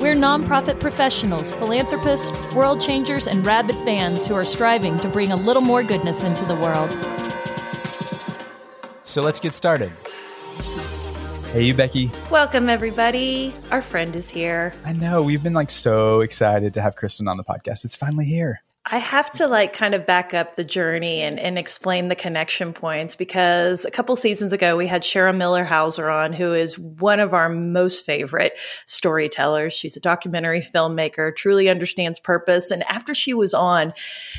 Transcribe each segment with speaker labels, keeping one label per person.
Speaker 1: We're nonprofit professionals, philanthropists, world changers, and rabid fans who are striving to bring a little more goodness into the world.
Speaker 2: So, let's get started. Hey, you, Becky.
Speaker 1: Welcome, everybody. Our friend is here.
Speaker 2: I know. We've been like so excited to have Kristen on the podcast. It's finally here.
Speaker 1: I have to like kind of back up the journey and, and explain the connection points because a couple seasons ago we had Cheryl Miller Hauser on, who is one of our most favorite storytellers. She's a documentary filmmaker, truly understands purpose. And after she was on,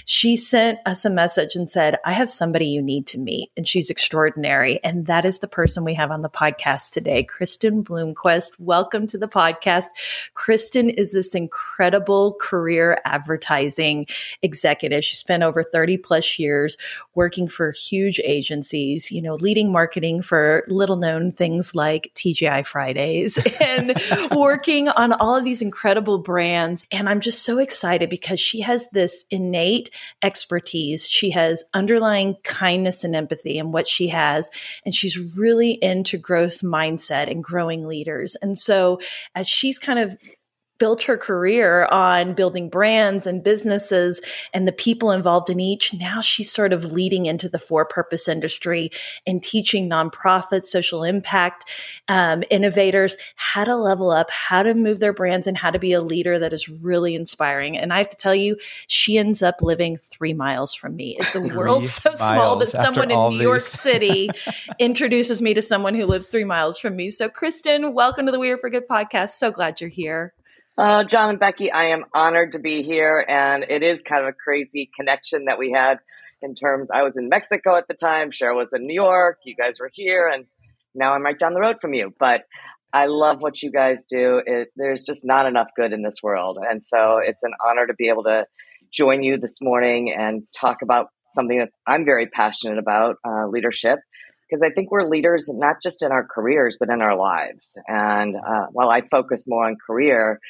Speaker 1: she sent us a message and said, I have somebody you need to meet, and she's extraordinary. And that is the person we have on the podcast today, Kristen Bloomquist. Welcome to the podcast. Kristen is this incredible career advertising executive. She spent over 30 plus years working for huge agencies, you know, leading marketing for little known things like TGI Fridays and working on all of these incredible brands. And I'm just so excited because she has this innate expertise. She has underlying kindness and empathy in what she has. And she's really into growth mindset and growing leaders. And so as she's kind of built her career on building brands and businesses and the people involved in each. Now she's sort of leading into the for purpose industry and teaching nonprofits, social impact um, innovators how to level up, how to move their brands, and how to be a leader that is really inspiring. And I have to tell you, she ends up living three miles from me. Is the world so small that someone in New these. York City introduces me to someone who lives three miles from me? So, Kristen, welcome to the We Are for Good podcast. So glad you're here.
Speaker 3: Uh, John and Becky, I am honored to be here, and it is kind of a crazy connection that we had in terms. I was in Mexico at the time, Cheryl was in New York, you guys were here, and now I'm right down the road from you. But I love what you guys do. It, there's just not enough good in this world, and so it's an honor to be able to join you this morning and talk about something that I'm very passionate about, uh, leadership because I think we're leaders not just in our careers but in our lives. And uh, while I focus more on career,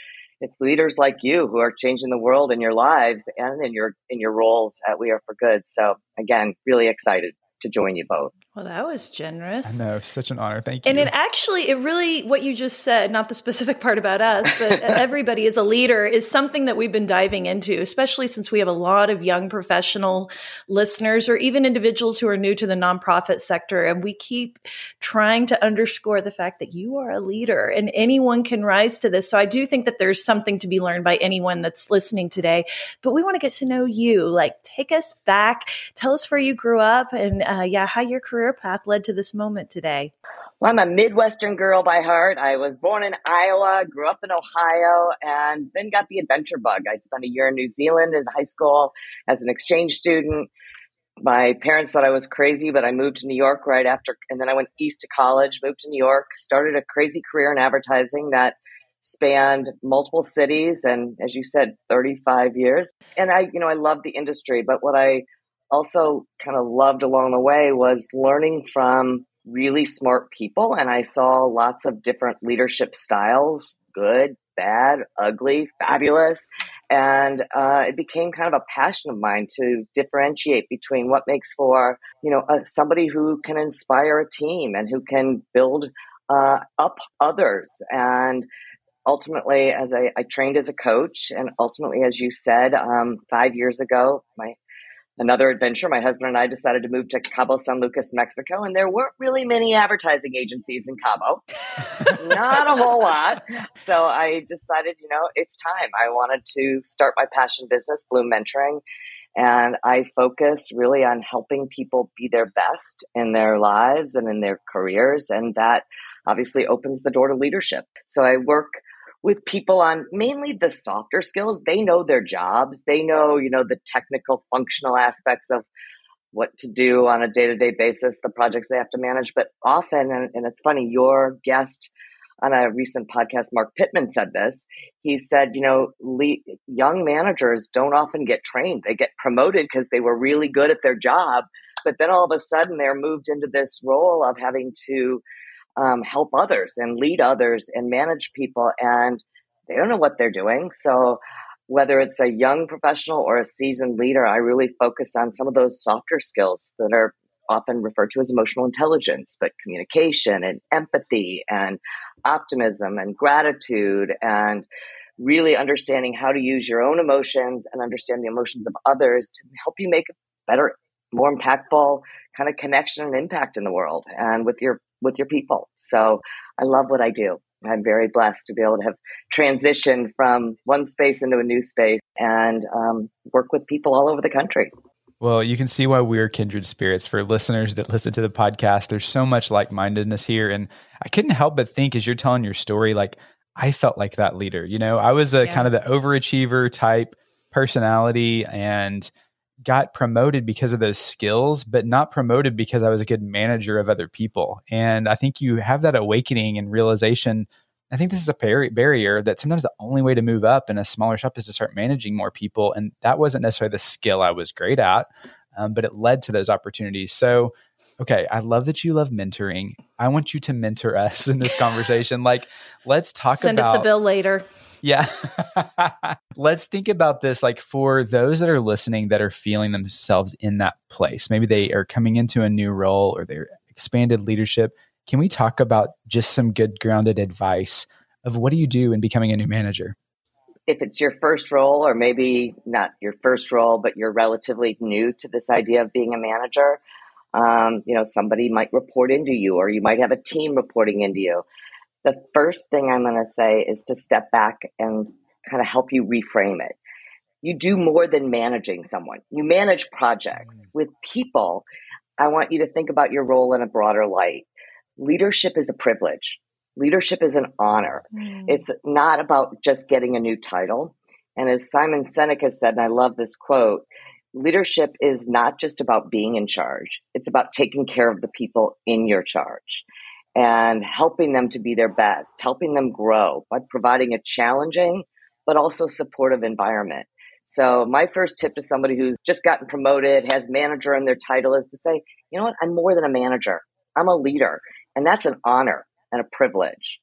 Speaker 3: it's leaders like you who are changing the world in your lives and in your in your roles at We Are for Good. So again, really excited to join you both.
Speaker 1: Well, that was generous.
Speaker 2: I know, such an honor. Thank you.
Speaker 1: And it actually, it really, what you just said, not the specific part about us, but everybody as a leader is something that we've been diving into, especially since we have a lot of young professional listeners or even individuals who are new to the nonprofit sector. And we keep trying to underscore the fact that you are a leader and anyone can rise to this. So I do think that there's something to be learned by anyone that's listening today. But we want to get to know you. Like, take us back, tell us where you grew up, and uh, yeah, how your career career path led to this moment today?
Speaker 3: Well, I'm a Midwestern girl by heart. I was born in Iowa, grew up in Ohio, and then got the adventure bug. I spent a year in New Zealand in high school as an exchange student. My parents thought I was crazy, but I moved to New York right after, and then I went east to college, moved to New York, started a crazy career in advertising that spanned multiple cities and as you said 35 years and i you know i love the industry but what i also kind of loved along the way was learning from really smart people. And I saw lots of different leadership styles good, bad, ugly, fabulous. And uh, it became kind of a passion of mine to differentiate between what makes for, you know, somebody who can inspire a team and who can build uh, up others. And ultimately, as I, I, trained as a coach, and ultimately, as you said, um, five years ago, my another adventure. My husband and I decided to move to Cabo San Lucas, Mexico, and there weren't really many advertising agencies in Cabo. Not a whole lot. So I decided, you know, it's time. I wanted to start my passion business, Bloom Mentoring. And I focus really on helping people be their best in their lives and in their careers. And that obviously opens the door to leadership. So I work with people on mainly the softer skills. They know their jobs. They know, you know, the technical functional aspects of what to do on a day to day basis, the projects they have to manage. But often, and, and, it's funny, your guest on a recent podcast, Mark Pittman said this. He said, you know, le- young managers don't often get trained. They get promoted because they were really good at their job, but then all of a sudden they're moved into this role of having to um, help others and lead others and manage people, and they don't know what they're doing. So whether it's a young professional or a seasoned leader, I really focus on some of those softer skills that are often referred to as emotional intelligence, but communication and empathy and optimism and gratitude and really understanding how to use your own emotions and understand the emotions of others to help you make a better, more impactful kind of connection and impact in the world and with your with your people. So I love what I do. I'm very blessed to be able to have transitioned from one space into a new space and um, work with people all over the country.
Speaker 2: Well, you can see why we're kindred spirits. For listeners that listen to the podcast, there's so much like mindedness here. And I couldn't help but think as you're telling your story, like I felt like that leader. You know, I was a yeah. kind of the overachiever type personality and got promoted because of those skills, but not promoted because I was a good manager of other people. And I think you have that awakening and realization I think this is a bar- barrier that sometimes the only way to move up in a smaller shop is to start managing more people. And that wasn't necessarily the skill I was great at, um, but it led to those opportunities. So, okay, I love that you love mentoring. I want you to mentor us in this conversation. like, let's talk
Speaker 1: Send
Speaker 2: about.
Speaker 1: Send us the bill later.
Speaker 2: Yeah. let's think about this like for those that are listening that are feeling themselves in that place. Maybe they are coming into a new role or they're expanded leadership can we talk about just some good grounded advice of what do you do in becoming a new manager?
Speaker 3: If it's your first role, or maybe not your first role, but you're relatively new to this idea of being a manager, um, you know, somebody might report into you, or you might have a team reporting into you. The first thing I'm going to say is to step back and kind of help you reframe it. You do more than managing someone. You manage projects mm. with people. I want you to think about your role in a broader light leadership is a privilege. Leadership is an honor. Mm. It's not about just getting a new title. And as Simon Sinek has said, and I love this quote, leadership is not just about being in charge. It's about taking care of the people in your charge and helping them to be their best, helping them grow by providing a challenging but also supportive environment. So my first tip to somebody who's just gotten promoted, has manager in their title is to say, you know what? I'm more than a manager. I'm a leader. And that's an honor and a privilege.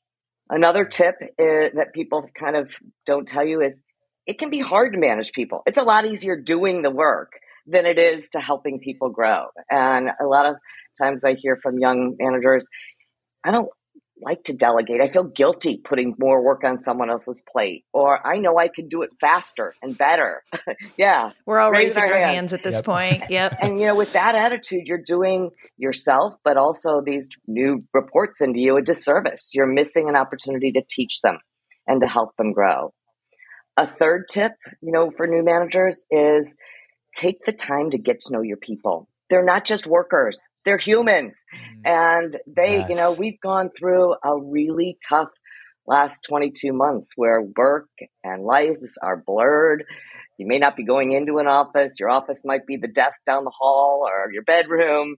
Speaker 3: Another tip is, that people kind of don't tell you is it can be hard to manage people. It's a lot easier doing the work than it is to helping people grow. And a lot of times I hear from young managers, I don't like to delegate. I feel guilty putting more work on someone else's plate, or I know I could do it faster and better. yeah.
Speaker 1: We're all raising, our, our hands. hands. at this yep. point. Yep.
Speaker 3: and, you know, with that attitude, you're doing yourself, but also these new reports into you a disservice. You're missing an opportunity to teach them and to help them grow. A third tip, you know, for new managers is take the time to get to know your people they're not just workers they're humans mm. and they yes. you know we've gone through a really tough last 22 months where work and lives are blurred you may not be going into an office your office might be the desk down the hall or your bedroom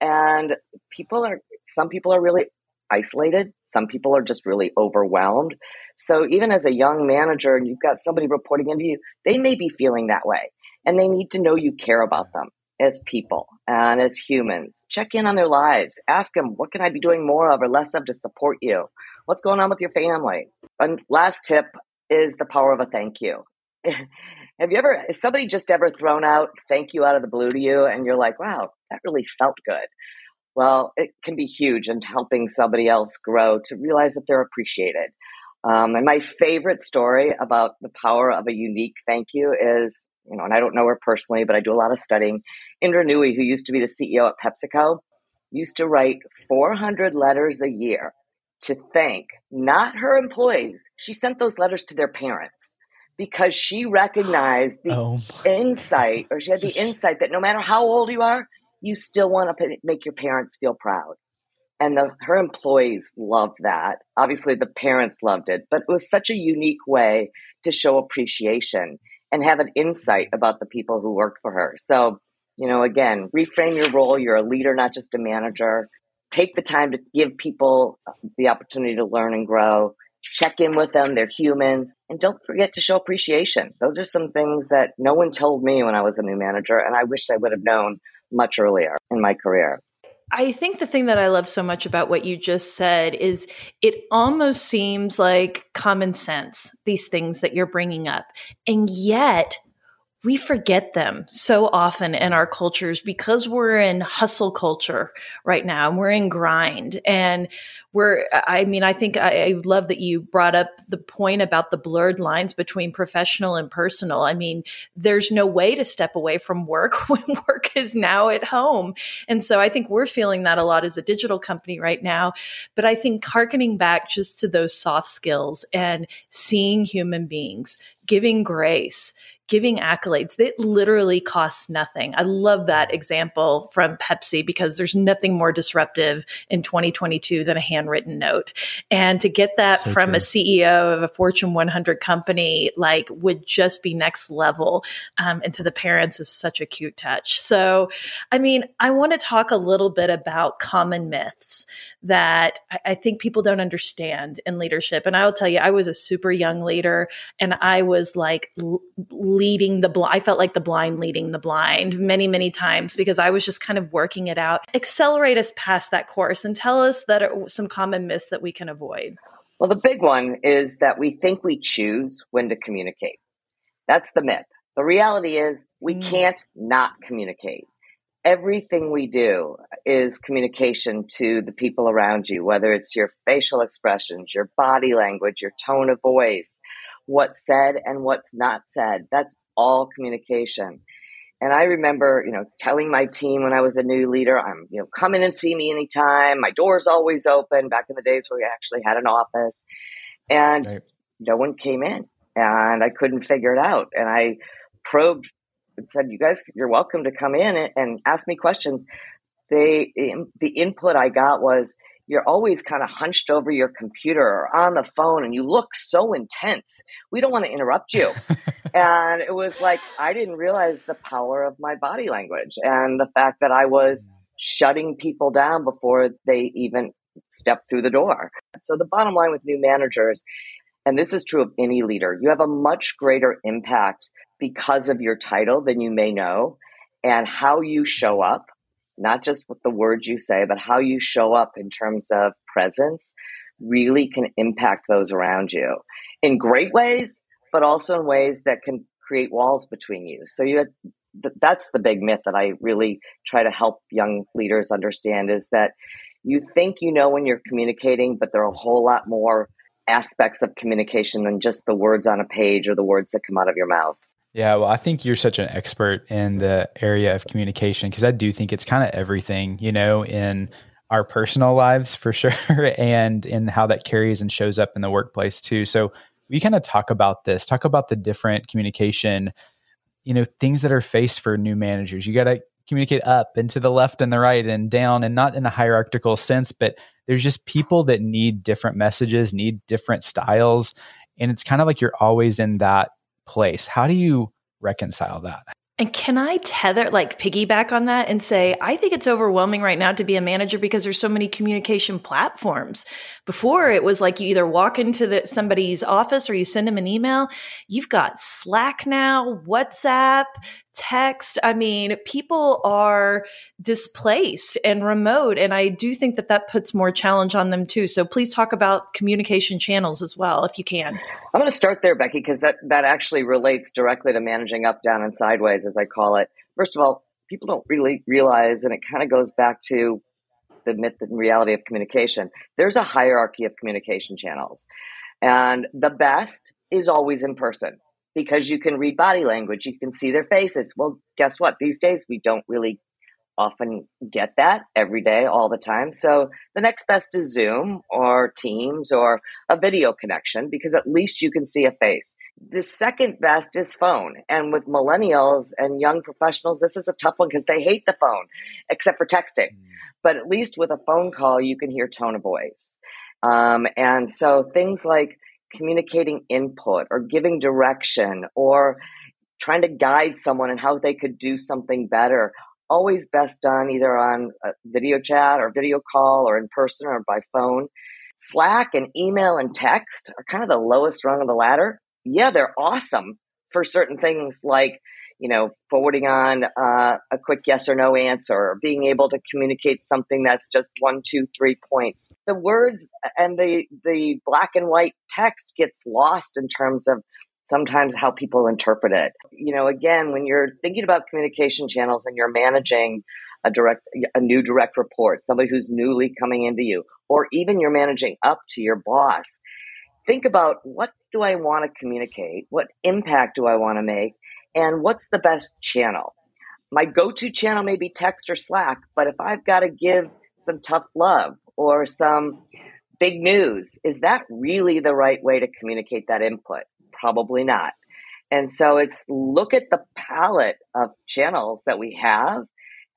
Speaker 3: and people are some people are really isolated some people are just really overwhelmed so even as a young manager and you've got somebody reporting into you they may be feeling that way and they need to know you care about them as people and as humans. Check in on their lives. Ask them, what can I be doing more of or less of to support you? What's going on with your family? And last tip is the power of a thank you. Have you ever, somebody just ever thrown out thank you out of the blue to you and you're like, wow, that really felt good? Well, it can be huge in helping somebody else grow to realize that they're appreciated. Um, and my favorite story about the power of a unique thank you is you know, and I don't know her personally, but I do a lot of studying. Indra Nooyi, who used to be the CEO at PepsiCo, used to write 400 letters a year to thank not her employees. She sent those letters to their parents because she recognized the oh insight, or she had the insight that no matter how old you are, you still want to make your parents feel proud. And the, her employees loved that. Obviously, the parents loved it, but it was such a unique way to show appreciation and have an insight about the people who worked for her. So, you know, again, reframe your role. You're a leader, not just a manager. take the time to give people uh, the opportunity to learn and grow check in with them. They're humans. And don't forget to show appreciation. Those are some things that no one told me when I was a new manager. And I wish I would have known much earlier in my career.
Speaker 1: I think the thing that I love so much about what you just said is it almost seems like common sense, these things that you're bringing up. And yet, we forget them so often in our cultures because we're in hustle culture right now and we're in grind. And we're i mean i think I, I, love that you brought up the point about the blurred lines between professional and personal. I mean there's no way to step away from work when work is now at home. And so i think we're feeling that a lot as a digital company right now. But i think harkening back just to those soft skills and seeing human beings giving grace giving accolades that literally costs nothing. I love that example from Pepsi because there's nothing more disruptive in 2022 than a handwritten note. And to get that so from true. a CEO of a Fortune 100 company, like would just be next level. Um, and to the parents is such a cute touch. So, I mean, I want to talk a little bit about common myths that I think people don't understand in leadership. And I will tell you, I was a super young leader and I was like, leading the blind. I felt like the blind leading the blind many, many times because I was just kind of working it out. Accelerate us past that course and tell us that are some common myths that we can avoid.
Speaker 3: Well, the big one is that we think we choose when to communicate. That's the myth. The reality is we mm. can't not communicate. Everything we do is communication to the people around you, whether it's your facial expressions, your body language, your tone of voice, what's said and what's not said. That's all communication. And I remember, you know, telling my team when I was a new leader, I'm, you know, come in and see me anytime. My door's always open back in the days where we actually had an office. And right. no one came in and I couldn't figure it out. And I probed and said, you guys, you're welcome to come in and, and ask me questions. They, the input I got was, you're always kind of hunched over your computer or on the phone and you look so intense. We don't want to interrupt you. and it was like, I didn't realize the power of my body language and the fact that I was shutting people down before they even stepped through the door. So the bottom line with new managers, and this is true of any leader, you have a much greater impact because of your title than you may know and how you show up not just with the words you say, but how you show up in terms of presence really can impact those around you in great ways, but also in ways that can create walls between you. So you that's the big myth that I really try to help young leaders understand is that you think you know when you're communicating, but there are a whole lot more aspects of communication than just the words on a page or the words that come out of your mouth.
Speaker 2: Yeah, well, I think you're such an expert in the area of communication because I do think it's kind of everything, you know, in our personal lives for sure, and in how that carries and shows up in the workplace too. So we kind of talk about this, talk about the different communication, you know, things that are faced for new managers. You got to communicate up and to the left and the right and down, and not in a hierarchical sense, but there's just people that need different messages, need different styles. And it's kind of like you're always in that place. How do you reconcile that?
Speaker 1: And can I tether, like piggyback on that and say, I think it's overwhelming right now to be a manager because there's so many communication platforms. Before it was like you either walk into the, somebody's office or you send them an email. You've got Slack now, WhatsApp, text. I mean, people are displaced and remote. And I do think that that puts more challenge on them too. So please talk about communication channels as well, if you can.
Speaker 3: I'm going to start there, Becky, because that, that actually relates directly to managing up, down, and sideways, as I call it. First of all, people don't really realize, and it kind of goes back to the myth and reality of communication. There's a hierarchy of communication channels. And the best is always in person because you can read body language, you can see their faces. Well, guess what? These days we don't really often get that every day, all the time. So the next best is Zoom or Teams or a video connection because at least you can see a face. The second best is phone. And with millennials and young professionals, this is a tough one because they hate the phone, except for texting. Mm. But at least with a phone call, you can hear tone of voice. Um, and so things like communicating input or giving direction or trying to guide someone and how they could do something better always best done either on video chat or video call or in person or by phone. Slack and email and text are kind of the lowest rung of the ladder. Yeah, they're awesome for certain things like you know, forwarding on uh, a quick yes or no answer, or being able to communicate something that's just one, two, three points. The words and the the black and white text gets lost in terms of sometimes how people interpret it. You know, again, when you're thinking about communication channels and you're managing a direct a new direct report, somebody who's newly coming into you, or even you're managing up to your boss, think about what do I want to communicate? What impact do I want to make? And what's the best channel. My go to channel may be text or Slack, but if I've got to give some tough love or some big news, is that really the right way to communicate that input? Probably not. And so it's look at the palette of channels that we have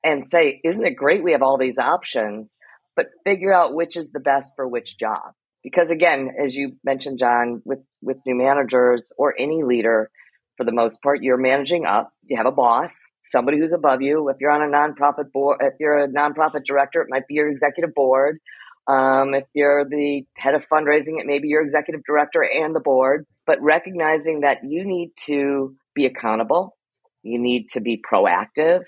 Speaker 3: and say, isn't it great we have all these options, but figure out which is the best for which job. Because again, as you mentioned, John, with, with new managers or any leader, for the most part, you're managing up. You have a boss, somebody who's above you. If you're on a nonprofit board, if you're a nonprofit director, it might be your executive board. Um, if you're the head of fundraising, it may be your executive director and the board. But recognizing that you need to be accountable, you need to be proactive,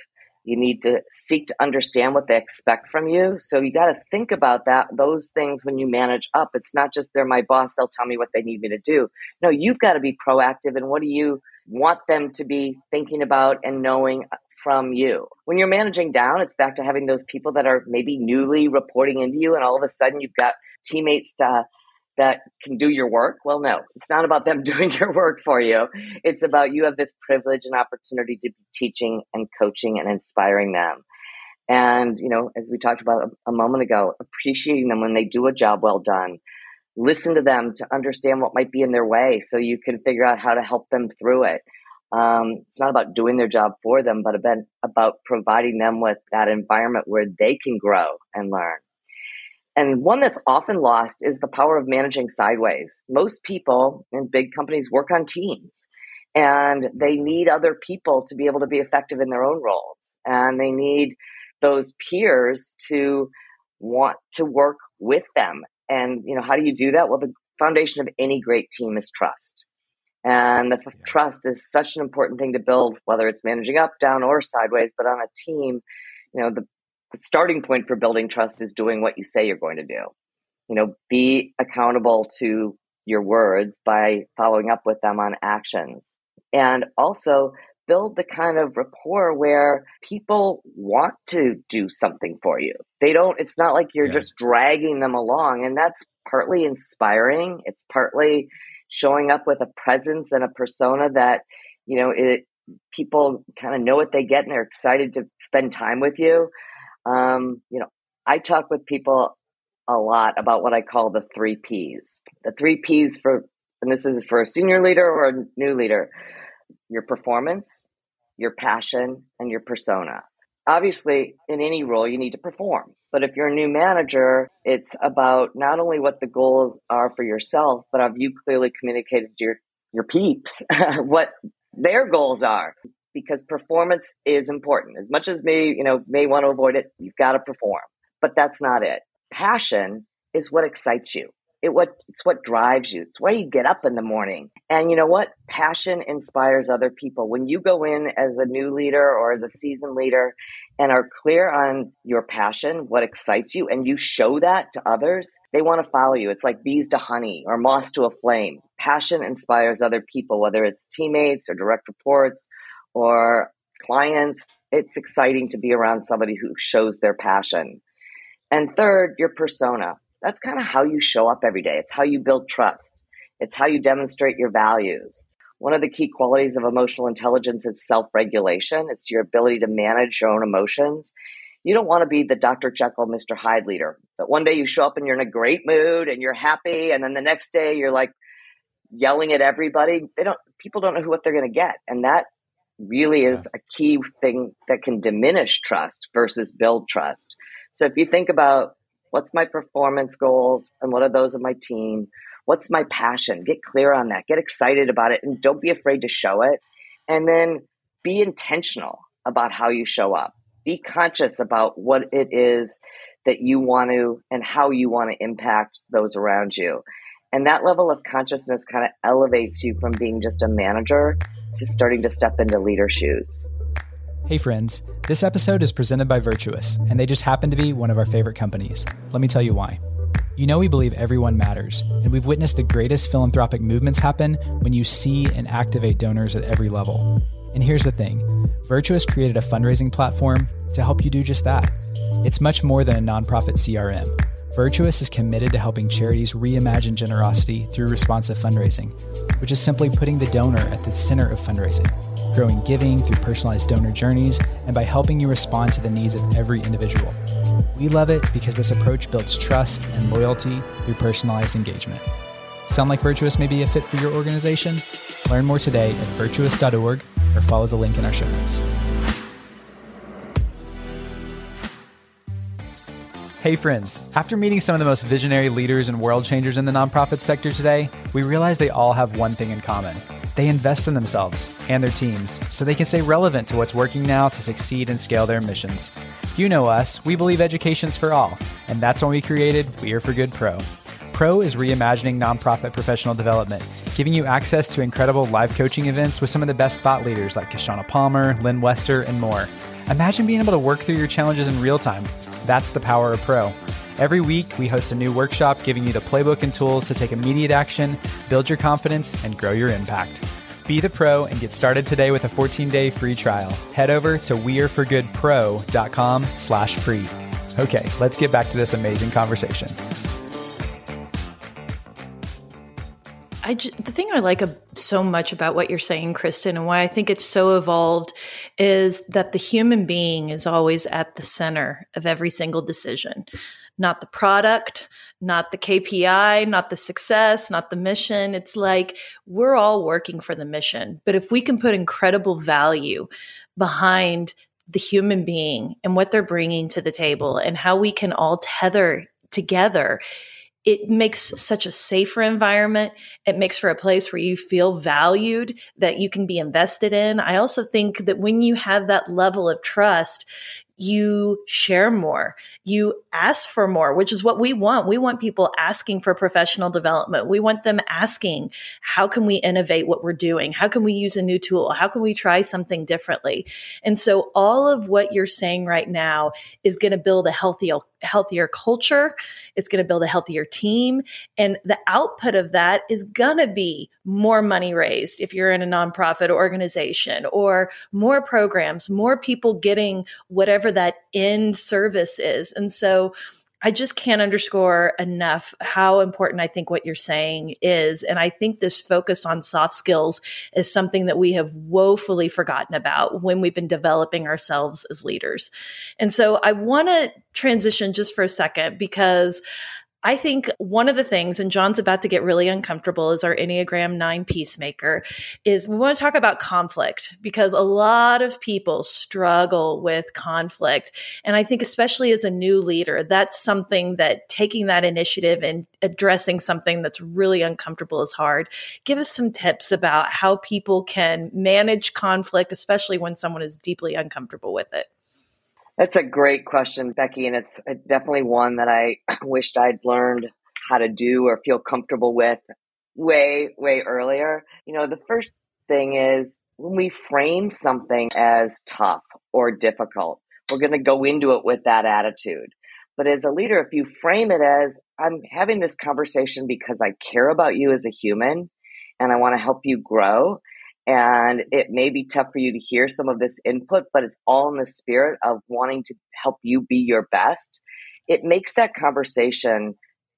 Speaker 3: you need to seek to understand what they expect from you. So you got to think about that, those things when you manage up. It's not just they're my boss, they'll tell me what they need me to do. No, you've got to be proactive and what do you want them to be thinking about and knowing from you. When you're managing down, it's back to having those people that are maybe newly reporting into you, and all of a sudden you've got teammates to, that can do your work. Well, no, it's not about them doing your work for you. It's about you have this privilege and opportunity to be teaching and coaching and inspiring them. And, you know, as we talked about a, a moment ago, appreciating them when they do a job well done, listen to them to understand what might be in their way so you can figure out how to help them through it. Um, it's not about doing their job for them, but about, about providing them with that environment where they can grow and learn. And one that's often lost is the power of managing sideways. Most people in big companies work on teams and they need other people to be able to be effective in their own roles. And they need those peers to want to work with them and, you know, how do you do that? Well, the foundation of any great team is trust. And the yeah. trust is such an important thing to build, whether it's managing up, down, or sideways. But on a team, you know, the, the starting point for building trust is doing what you say you're going to do. You know, be accountable to your words by following up with them on actions. And also build the kind of rapport where people want to do something for you. They don't, it's not like you're yeah. just dragging them along. And that's partly inspiring. It's partly showing up with a presence and a persona that, you know, it, people kind of know what they get and they're excited to spend time with you. Um, you know, I talk with people a lot about what I call the three P's. The three P's for, and this is for a senior leader or a new leader your performance, your passion, and your persona. Obviously, in any role, you need to perform. But if you're a new manager, it's about not only what the goals are for yourself, but have you clearly communicated to your, your peeps what their goals are? Because performance is important. As much as may, you know, may want to avoid it, you've got to perform. But that's not it. Passion is what excites you it what it's what drives you. It's why you get up in the morning. And you know what? Passion inspires other people. When you go in as a new leader or as a seasoned leader and are clear on your passion, what excites you, and you show that to others, they want to follow you. It's like bees to honey or moss to a flame. Passion inspires other people, whether it's teammates or direct reports or clients. It's exciting to be around somebody who shows their passion. And third, your persona that's kind of how you show up every day. It's how you build trust. It's how you demonstrate your values. One of the key qualities of emotional intelligence is self regulation. It's your ability to manage your own emotions. You don't want to be the Dr. Jekyll, Mr. Hyde leader. That one day you show up and you're in a great mood and you're happy, and then the next day you're like yelling at everybody. They don't. People don't know what they're going to get, and that really is a key thing that can diminish trust versus build trust. So if you think about What's my performance goals and what are those of my team? What's my passion? Get clear on that. Get excited about it and don't be afraid to show it. And then be intentional about how you show up be conscious about what it is that you want to and how you want to impact those around you. And that level of consciousness kind of elevates you from being just a manager to starting to step into leader shoes.
Speaker 2: Hey, friends, this episode is presented by Virtuous, and they just happen to be one of our favorite companies. Let me tell you why. You know, we believe everyone matters, and we've witnessed the greatest philanthropic movements happen when you see and activate donors at every level. And here's the thing Virtuous created a fundraising platform to help you do just that. It's much more than a nonprofit CRM. Virtuous is committed to helping charities reimagine generosity through responsive fundraising, which is simply putting the donor at the center of fundraising, growing giving through personalized donor journeys, and by helping you respond to the needs of every individual. We love it because this approach builds trust and loyalty through personalized engagement. Sound like Virtuous may be a fit for your organization? Learn more today at virtuous.org or follow the link in our show notes. Hey, friends. After meeting some of the most visionary leaders and world changers in the nonprofit sector today, we realize they all have one thing in common. They invest in themselves and their teams so they can stay relevant to what's working now to succeed and scale their missions. You know us, we believe education's for all, and that's when we created We Are for Good Pro. Pro is reimagining nonprofit professional development, giving you access to incredible live coaching events with some of the best thought leaders like Kishshana Palmer, Lynne Wester, and more. Imagine being able to work through your challenges in real time. That's the power of Pro. Every week, we host a new workshop giving you the playbook and tools to take immediate action, build your confidence, and grow your impact. Be the pro and get started today with a 14-day free trial. Head over to weareforgoodpro.com slash free. Okay, let's get back to this amazing conversation.
Speaker 1: The thing I like a, so much about what you're saying, Kristen, and why I think it's so evolved is that the human being is always at the center of every single decision, not the product, not the KPI, not the success, not the mission. It's like we're all working for the mission. But if we can put incredible value behind the human being and what they're bringing to the table and how we can all tether together, it makes such a safer environment. It makes for a place where you feel valued, that you can be invested in. I also think that when you have that level of trust, you share more, you ask for more, which is what we want. We want people asking for professional development. We want them asking, how can we innovate what we're doing? How can we use a new tool? How can we try something differently? And so all of what you're saying right now is going to build a healthier, healthier culture. It's going to build a healthier team. And the output of that is going to be more money raised if you're in a nonprofit organization or more programs, more people getting whatever that end service is. And so I just can't underscore enough how important I think what you're saying is. And I think this focus on soft skills is something that we have woefully forgotten about when we've been developing ourselves as leaders. And so I want to transition just for a second because I think one of the things, and John's about to get really uncomfortable is our Enneagram 9 peacemaker, is we want to talk about conflict because a lot of people struggle with conflict. And I think, especially as a new leader, that's something that taking that initiative and addressing something that's really uncomfortable is hard. Give us some tips about how people can manage conflict, especially when someone is deeply uncomfortable with it.
Speaker 3: That's a great question, Becky, and it's uh, definitely one that I wished I'd learned how to do or feel comfortable with way, way earlier. You know, the first thing is when we frame something as tough or difficult, we're going to go into it with that attitude. But as a leader, if you frame it as, I'm having this conversation because I care about you as a human and I want to help you grow, and it may be tough for you to hear some of this input, but it's all in the spirit of wanting to help you be your best. It makes that conversation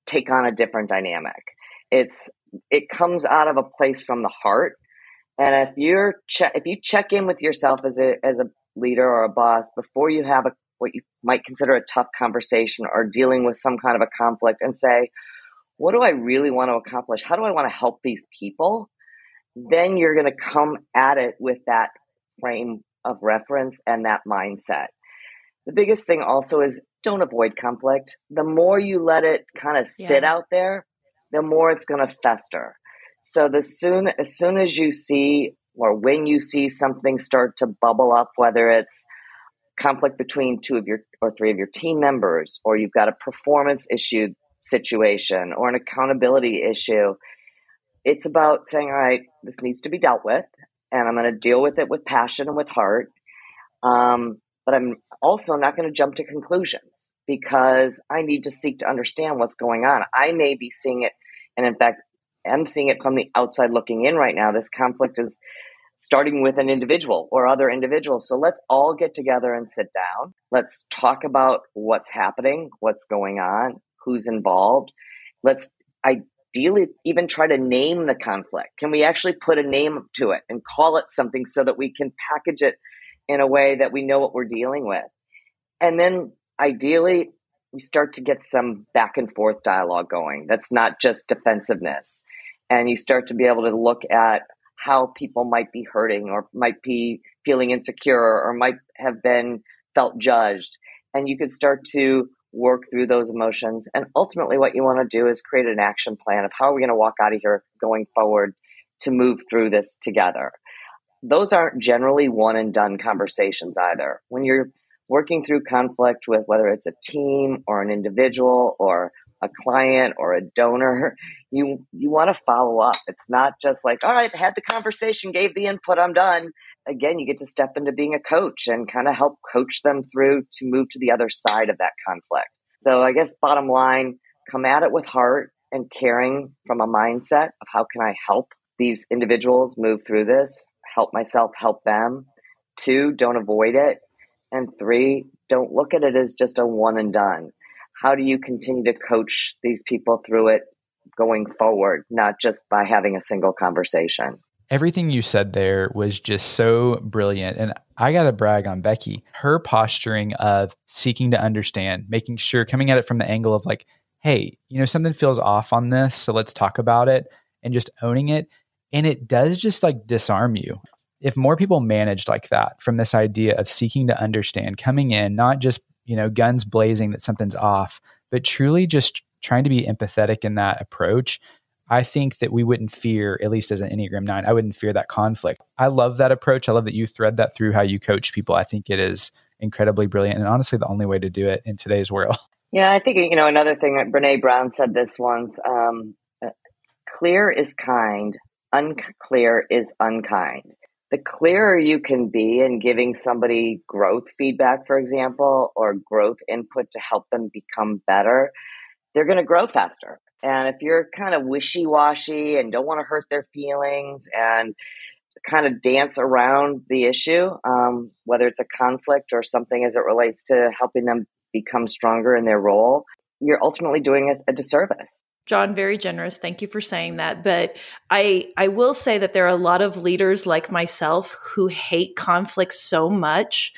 Speaker 3: take on a different dynamic. It's it comes out of a place from the heart. And if you're che- if you check in with yourself as a as a leader or a boss before you have a what you might consider a tough conversation or dealing with some kind of a conflict and say, what do I really want to accomplish? How do I want to help these people? Then you're going to come at it with that frame of reference and that mindset. The biggest thing also is don't avoid conflict. The more you let it kind of sit yeah. out there, the more it's going to fester. So the soon as soon as you see or when you see something start to bubble up, whether it's conflict between two of your or three of your team members, or you've got a performance issue situation or an accountability issue. It's about saying, all right, this needs to be dealt with, and I'm going to deal with it with passion and with heart. Um, but I'm also not going to jump to conclusions because I need to seek to understand what's going on. I may be seeing it, and in fact, I'm seeing it from the outside looking in right now. This conflict is starting with an individual or other individuals. So let's all get together and sit down. Let's talk about what's happening, what's going on, who's involved. Let's ideally even try to name the conflict. Can we actually put a name to it and call it something so that we can package it in a way that we know what we're dealing with? And then ideally, we start to get some back and forth dialogue going. That's not just defensiveness. And you start to be able to look at how people might be hurting or might be feeling insecure or might have been felt judged. And you could start to work through those emotions. And ultimately, what you want to do is create an action plan of how are we going to walk out of here going forward to move through this together. Those aren't generally one and done conversations either. When you're working through conflict with whether it's a team or an individual or a client or a donor, you you want to follow up. It's not just like, all right, had the conversation, gave the input, I'm done. Again, you get to step into being a coach and kind of help coach them through to move to the other side of that conflict. So I guess bottom line, come at it with heart and caring from a mindset of how can I help these individuals move through this, help myself, help them. Two, don't avoid it. And three, don't look at it as just a one and done how do you continue to coach these people through it going forward, not just by having a single conversation?
Speaker 2: Everything you said there was just so brilliant. And I got to brag on Becky. Her posturing of seeking to understand, making sure, coming at it from the angle of like, hey, you know, something feels off on this. So let's talk about it and just owning it. And it does just like disarm you. If more people managed like that from this idea of seeking to understand, coming in, not just you know, guns blazing that something's off, but truly just trying to be empathetic in that approach. I think that we wouldn't fear, at least as an Enneagram 9, I wouldn't fear that conflict. I love that approach. I love that you thread that through how you coach people. I think it is incredibly brilliant and honestly the only way to do it in today's world.
Speaker 3: Yeah, I think, you know, another thing that Brene Brown said this once um, clear is kind, unclear is unkind the clearer you can be in giving somebody growth feedback, for example, or growth input to help them become better, they're going to grow faster. And if you're kind of wishy washy and don't want to hurt their feelings and kind of dance around the issue, um, whether it's a conflict or something as it relates to helping them become stronger in their role, you're ultimately doing a, a disservice.
Speaker 1: John, very generous. Thank you for saying that. But I I will say that there are a lot of leaders like myself who hate conflict so much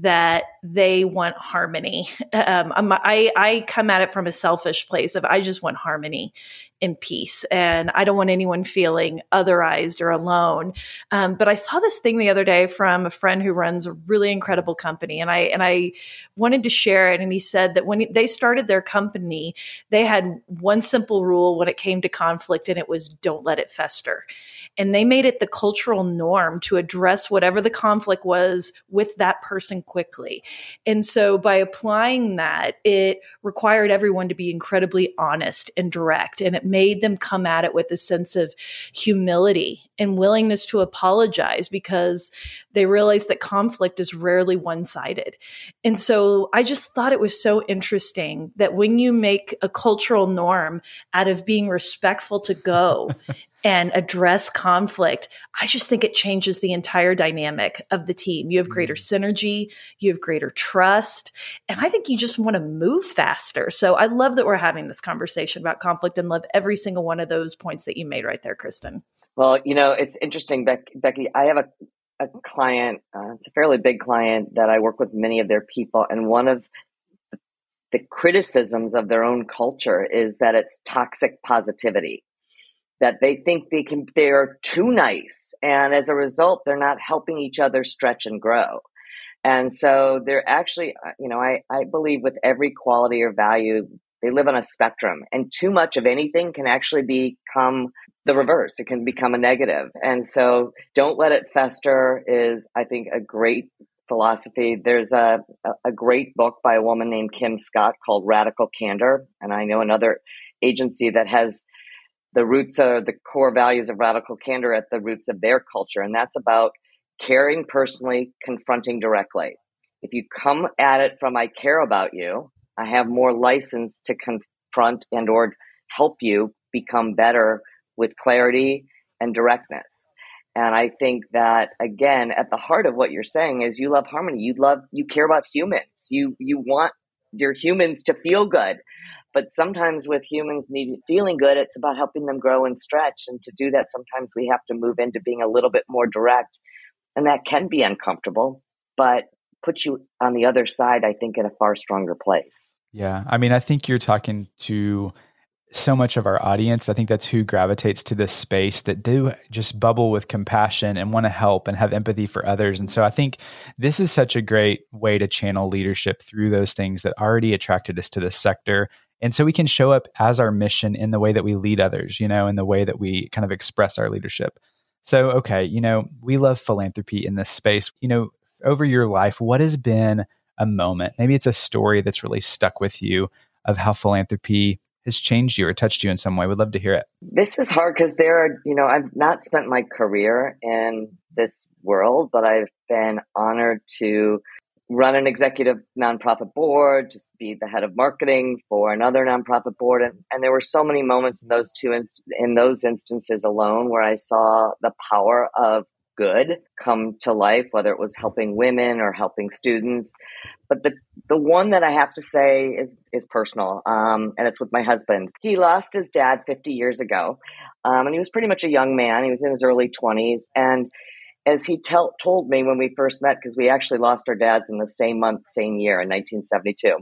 Speaker 1: that they want harmony. Um, I, I come at it from a selfish place of I just want harmony and peace and I don't want anyone feeling otherized or alone. Um, but I saw this thing the other day from a friend who runs a really incredible company and I, and I wanted to share it. And he said that when they started their company, they had one simple rule when it came to conflict and it was don't let it fester and they made it the cultural norm to address whatever the conflict was with that person quickly. And so by applying that, it required everyone to be incredibly honest and direct, and it made them come at it with a sense of humility and willingness to apologize because they realized that conflict is rarely one sided. And so I just thought it was so interesting that when you make a cultural norm out of being respectful to go and address conflict, I just think it changes the entire dynamic of the team. You have greater mm. synergy, you have greater trust, and I think you just want to move faster. So I love that we're having this conversation about conflict and love every single one of those points that you made right there, Kristen.
Speaker 3: Well, you know, it's interesting, Becky. I have a, a client, uh, it's a fairly big client that I work with many of their people, and one of the criticisms of their own culture is that it's toxic positivity that they think they can they're too nice and as a result they're not helping each other stretch and grow and so they're actually uh, you know i i believe with every quality or value they live on a spectrum and too much of anything can actually become the reverse it can become a negative. negative and so don't let it fester is i think a great philosophy. There's a, a great book by a woman named Kim Scott called Radical Candor. And I know another agency that has the roots are the core values of radical candor at the roots of their culture. And that's about caring personally, confronting directly. If you come at it from I care about you, I have more license to confront and or help you become better with clarity and directness. And I think that again, at the heart of what you're saying is you love harmony. You love, you care about humans. You, you want your humans to feel good. But sometimes with humans need feeling good, it's about helping them grow and stretch. And to do that, sometimes we have to move into being a little bit more direct. And that can be uncomfortable, but puts you on the other side, I think, in a far stronger place.
Speaker 2: Yeah. I mean, I think you're talking to so much of our audience. I think that's who gravitates to this space that do just bubble with compassion and want to help and have empathy for others. And so I think this is such a great way to channel leadership through those things that already attracted us to this sector. And so we can show up as our mission in the way that we lead others, you know, in the way that we kind of express our leadership. So, okay, you know, we love philanthropy in this space. You know, over your life, what has been a moment? Maybe it's a story that's really stuck with you of how philanthropy has changed you or touched you in some way. We'd love to hear it.
Speaker 3: This is hard because there are, you know, I've not spent my career in this world, but I've been honored to run an executive nonprofit board, just be the head of marketing for another nonprofit board, and, and there were so many moments in those two inst- in those instances alone where I saw the power of good come to life, whether it was helping women or helping students. But the the one that I have to say is is personal, um, and it's with my husband. He lost his dad 50 years ago, um, and he was pretty much a young man. He was in his early 20s, and as he tell, told me when we first met, because we actually lost our dads in the same month, same year in 1972.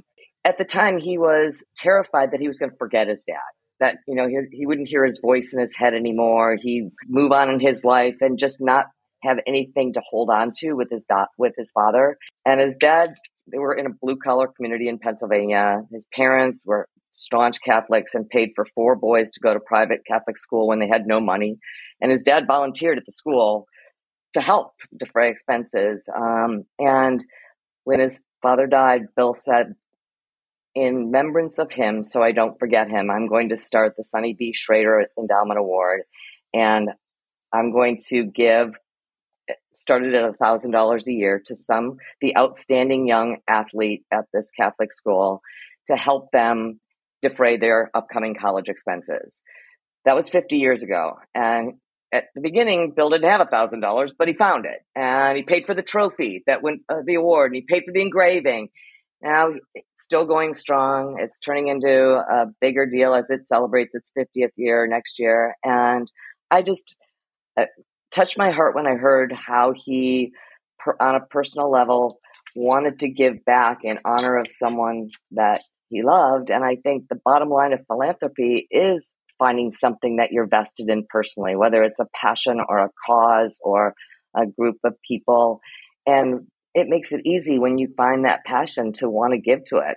Speaker 3: At the time, he was terrified that he was going to forget his dad that you know he, he wouldn't hear his voice in his head anymore he'd move on in his life and just not have anything to hold on to with his da- with his father. And his dad, they were in a blue collar community in Pennsylvania. His parents were staunch Catholics and paid for four boys to go to private Catholic school when they had no money. And his dad volunteered at the school to help defray expenses. Um, and when his father died, Bill said, in remembrance of him, so I don't forget him, I'm going to start the Sonny B. Schrader Endowment Award. And I'm going to give started at $1,000 a year to some, the outstanding young athlete at this Catholic school to help them defray their upcoming college expenses. That was 50 years ago. And at the beginning, Bill didn't have a $1,000, but he found it. And he paid for the trophy that went, uh, the award, and he paid for the engraving. Now, still going strong. It's turning into a bigger deal as it celebrates its 50th year next year. And I just, uh, touched my heart when I heard how he, per, on a personal level, wanted to give back in honor of someone that he loved. And I think the bottom line of philanthropy is finding something that you're vested in personally, whether it's a passion or a cause or a group of people. And it makes it easy when you find that passion to want to give to it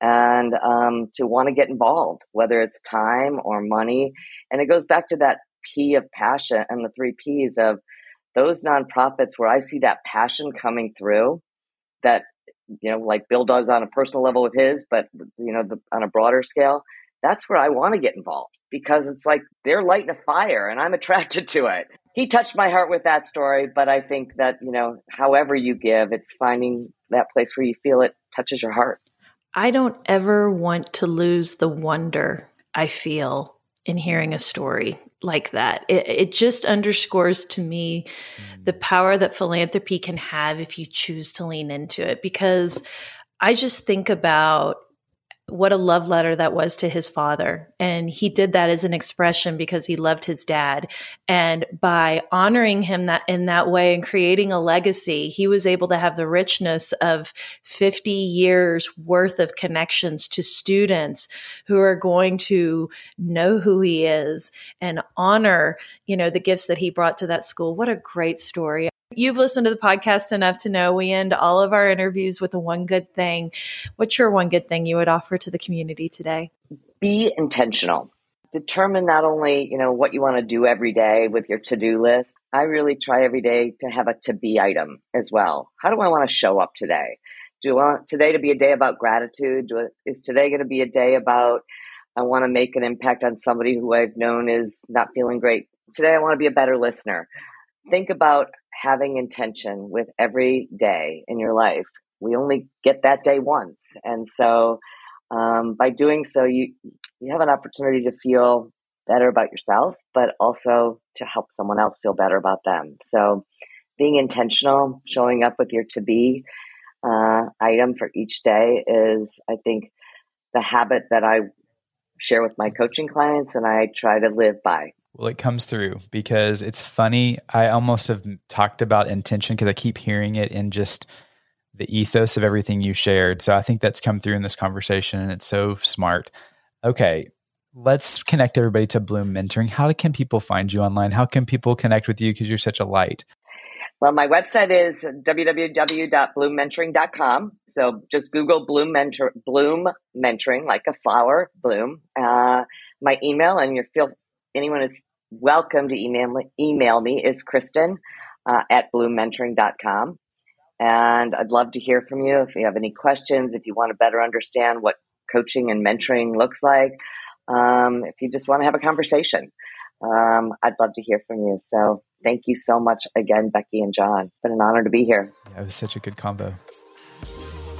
Speaker 3: and um, to want to get involved, whether it's time or money. And it goes back to that P of passion and the three P's of those nonprofits where I see that passion coming through that, you know, like Bill does on a personal level with his, but, you know, the, on a broader scale, that's where I want to get involved because it's like they're lighting a fire and I'm attracted to it. He touched my heart with that story, but I think that, you know, however you give, it's finding that place where you feel it touches your heart.
Speaker 1: I don't ever want to lose the wonder I feel in hearing a story like that. It, it just underscores to me mm. the power that philanthropy can have if you choose to lean into it. Because I just think about what a love letter that was to his father. And he did that as an expression because he loved his dad. And by honoring him that in that way and creating a legacy, he was able to have the richness of 50 years worth of connections to students who are going to know who he is and honor, you know, the gifts that he brought to that school. What a great story. You've listened to the podcast enough to know we end all of our interviews with the one good thing. What's your one good thing you would offer to the community today?
Speaker 3: Be intentional. determine not only, you know, what you want to do every day with your to-do list. I really try every day to have a to be item as well. How do I want to show up today? Do I want today to be a day about gratitude? Do, is today going to be a day about I want to make an impact on somebody who I've known is not feeling great? Today I want to be a better listener. Think about having intention with every day in your life. We only get that day once. And so um, by doing so, you you have an opportunity to feel better about yourself, but also to help someone else feel better about them. So, being intentional, showing up with your to be uh, item for each day is, I think, the habit that I share with my coaching clients and I try to live by.
Speaker 2: Well, it comes through because it's funny. I almost have talked about intention because I keep hearing it in just the ethos of everything you shared. So I think that's come through in this conversation and it's so smart. Okay, let's connect everybody to Bloom Mentoring. How can people find you online? How can people connect with you because you're such a light?
Speaker 3: Well, my website is www.bloommentoring.com. So just Google Bloom Mentor, Bloom Mentoring, like a flower, Bloom. Uh, my email, and you feel anyone is welcome to email email me is Kristen uh, at bloommentoring.com. And I'd love to hear from you if you have any questions, if you want to better understand what coaching and mentoring looks like, um, if you just want to have a conversation. Um, I'd love to hear from you. So thank you so much again, Becky and John. It's been an honor to be here.
Speaker 2: Yeah, it was such a good combo.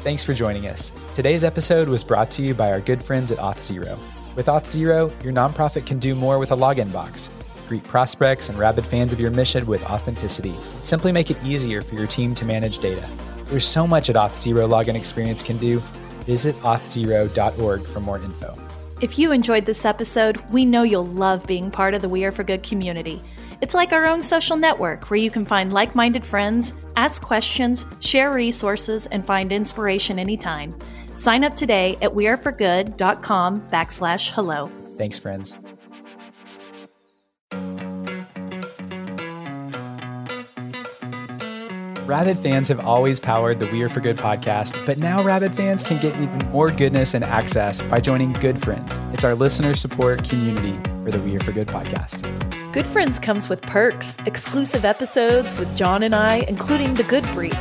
Speaker 2: Thanks for joining us. Today's episode was brought to you by our good friends at Auth0. With Auth0, your nonprofit can do more with a login box greet prospects and rabid fans of your mission with authenticity. Simply make it easier for your team to manage data. There's so much at Auth0 login experience can do. Visit auth0.org for more info.
Speaker 1: If you enjoyed this episode, we know you'll love being part of the We Are for Good community. It's like our own social network where you can find like minded friends, ask questions, share resources, and find inspiration anytime. Sign up today at weareforgood.com backslash hello.
Speaker 2: Thanks, friends. Rabid fans have always powered the We Are for Good podcast, but now Rabid fans can get even more goodness and access by joining Good Friends. It's our listener support community for the We Are for Good podcast.
Speaker 1: Good Friends comes with perks, exclusive episodes with John and I, including the Good Brief,